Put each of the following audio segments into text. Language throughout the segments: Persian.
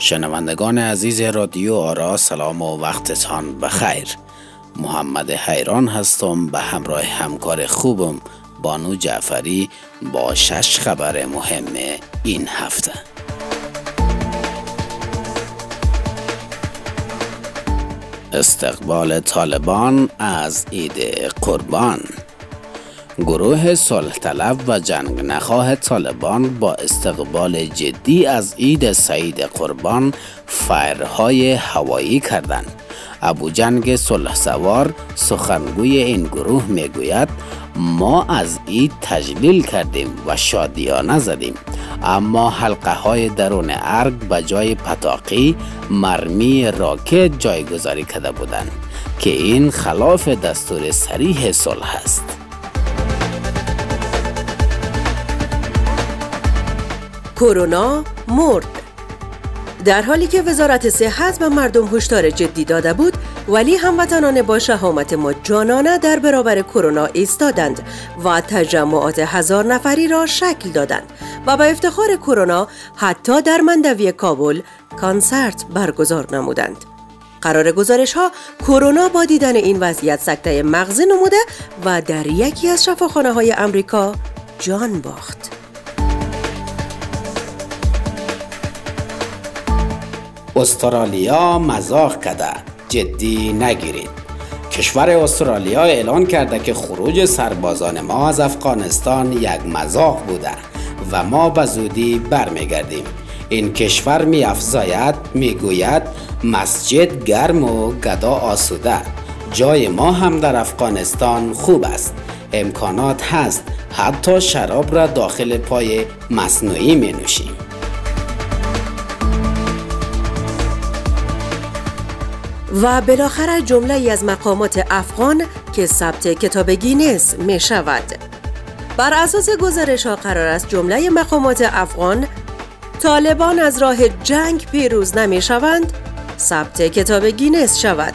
شنوندگان عزیز رادیو آرا سلام و وقتتان بخیر. محمد حیران هستم به همراه همکار خوبم بانو جعفری با شش خبر مهم این هفته. استقبال طالبان از عید قربان. گروه صلح طلب و جنگ نخواه طالبان با استقبال جدی از عید سعید قربان فایرهای هوایی کردند. ابو جنگ صلح سوار سخنگوی این گروه می‌گوید ما از عید تجلیل کردیم و شادیانه زدیم اما حلقه های درون ارگ به جای پتاقی مرمی راکت جایگذاری کرده بودند که این خلاف دستور سریح صلح است کرونا مرد. در حالی که وزارت صحت به مردم هشدار جدی داده بود ولی هموطنان با شهامت مجانانه در برابر کرونا ایستادند و تجمعات هزار نفری را شکل دادند و به افتخار کرونا حتی در مندوی کابل کانسرت برگزار نمودند. قرار گزارش ها کرونا با دیدن این وضعیت سکته مغزی نموده و در یکی از شفاخانه های امریکا جان باخت. استرالیا مزاق کده. جدی نگیرید. کشور استرالیا اعلان کرده که خروج سربازان ما از افغانستان یک مزاق بوده و ما به زودی برمیگردیم. این کشور می افزاید می گوید مسجد گرم و گدا آسوده. جای ما هم در افغانستان خوب است. امکانات هست. حتی شراب را داخل پای مصنوعی می نوشیم. و بالاخره جمله ای از مقامات افغان که ثبت کتاب گینس می شود. بر اساس گزارش ها قرار است جمله مقامات افغان طالبان از راه جنگ پیروز نمی شوند ثبت کتاب گینس شود.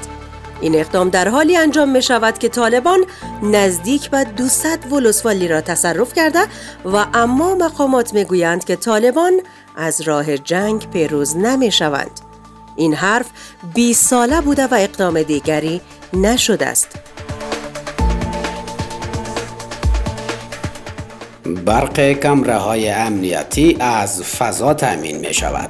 این اقدام در حالی انجام می شود که طالبان نزدیک به 200 ولسوالی را تصرف کرده و اما مقامات می گویند که طالبان از راه جنگ پیروز نمی شوند. این حرف 20 ساله بوده و اقدام دیگری نشده است. برق کمره های امنیتی از فضا تأمین می شود.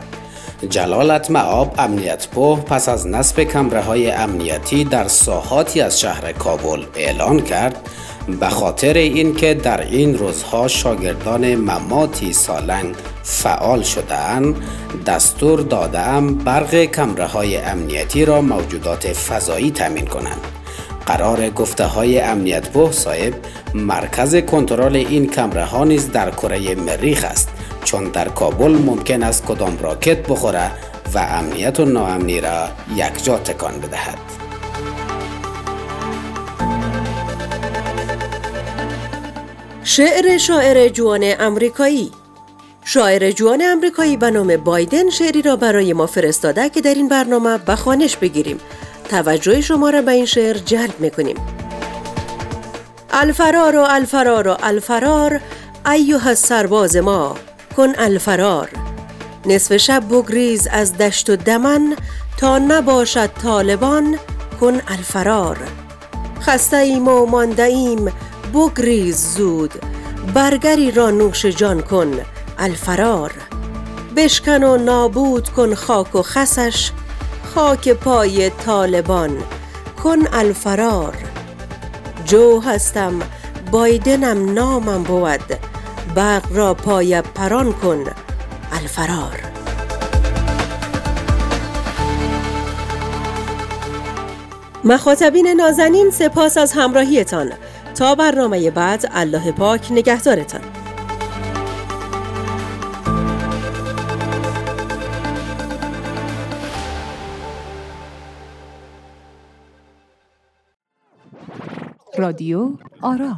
جلالت معاب امنیت پو پس از نصب کمره های امنیتی در ساحاتی از شهر کابل اعلان کرد به خاطر اینکه در این روزها شاگردان مماتی سالنگ فعال شدهاند دستور دادم برق کمره های امنیتی را موجودات فضایی تامین کنند. قرار گفته های امنیت بو صاحب مرکز کنترل این کمره ها نیز در کره مریخ است چون در کابل ممکن است کدام راکت بخوره و امنیت و ناامنی را یکجا تکان بدهد. شعر شاعر جوان امریکایی. شاعر جوان امریکایی به نام بایدن شعری را برای ما فرستاده که در این برنامه به خانش بگیریم. توجه شما را به این شعر جلب می‌کنیم. الفرار و الفرار و الفرار ایوه سرباز ما کن الفرار. نصف شب بگریز از دشت و دمن تا نباشد طالبان کن الفرار. خسته ایم و مانده ایم بگریز زود. برگری را نوش جان کن الفرار. بشکن و نابود کن خاک و خسش خاک پای طالبان کن الفرار. جو هستم بایدنم نامم بود برق را پای پران کن الفرار. مخاطبین نازنین سپاس از همراهیتان. تا برنامه بعد الله پاک نگهدارتان. رادیو آرا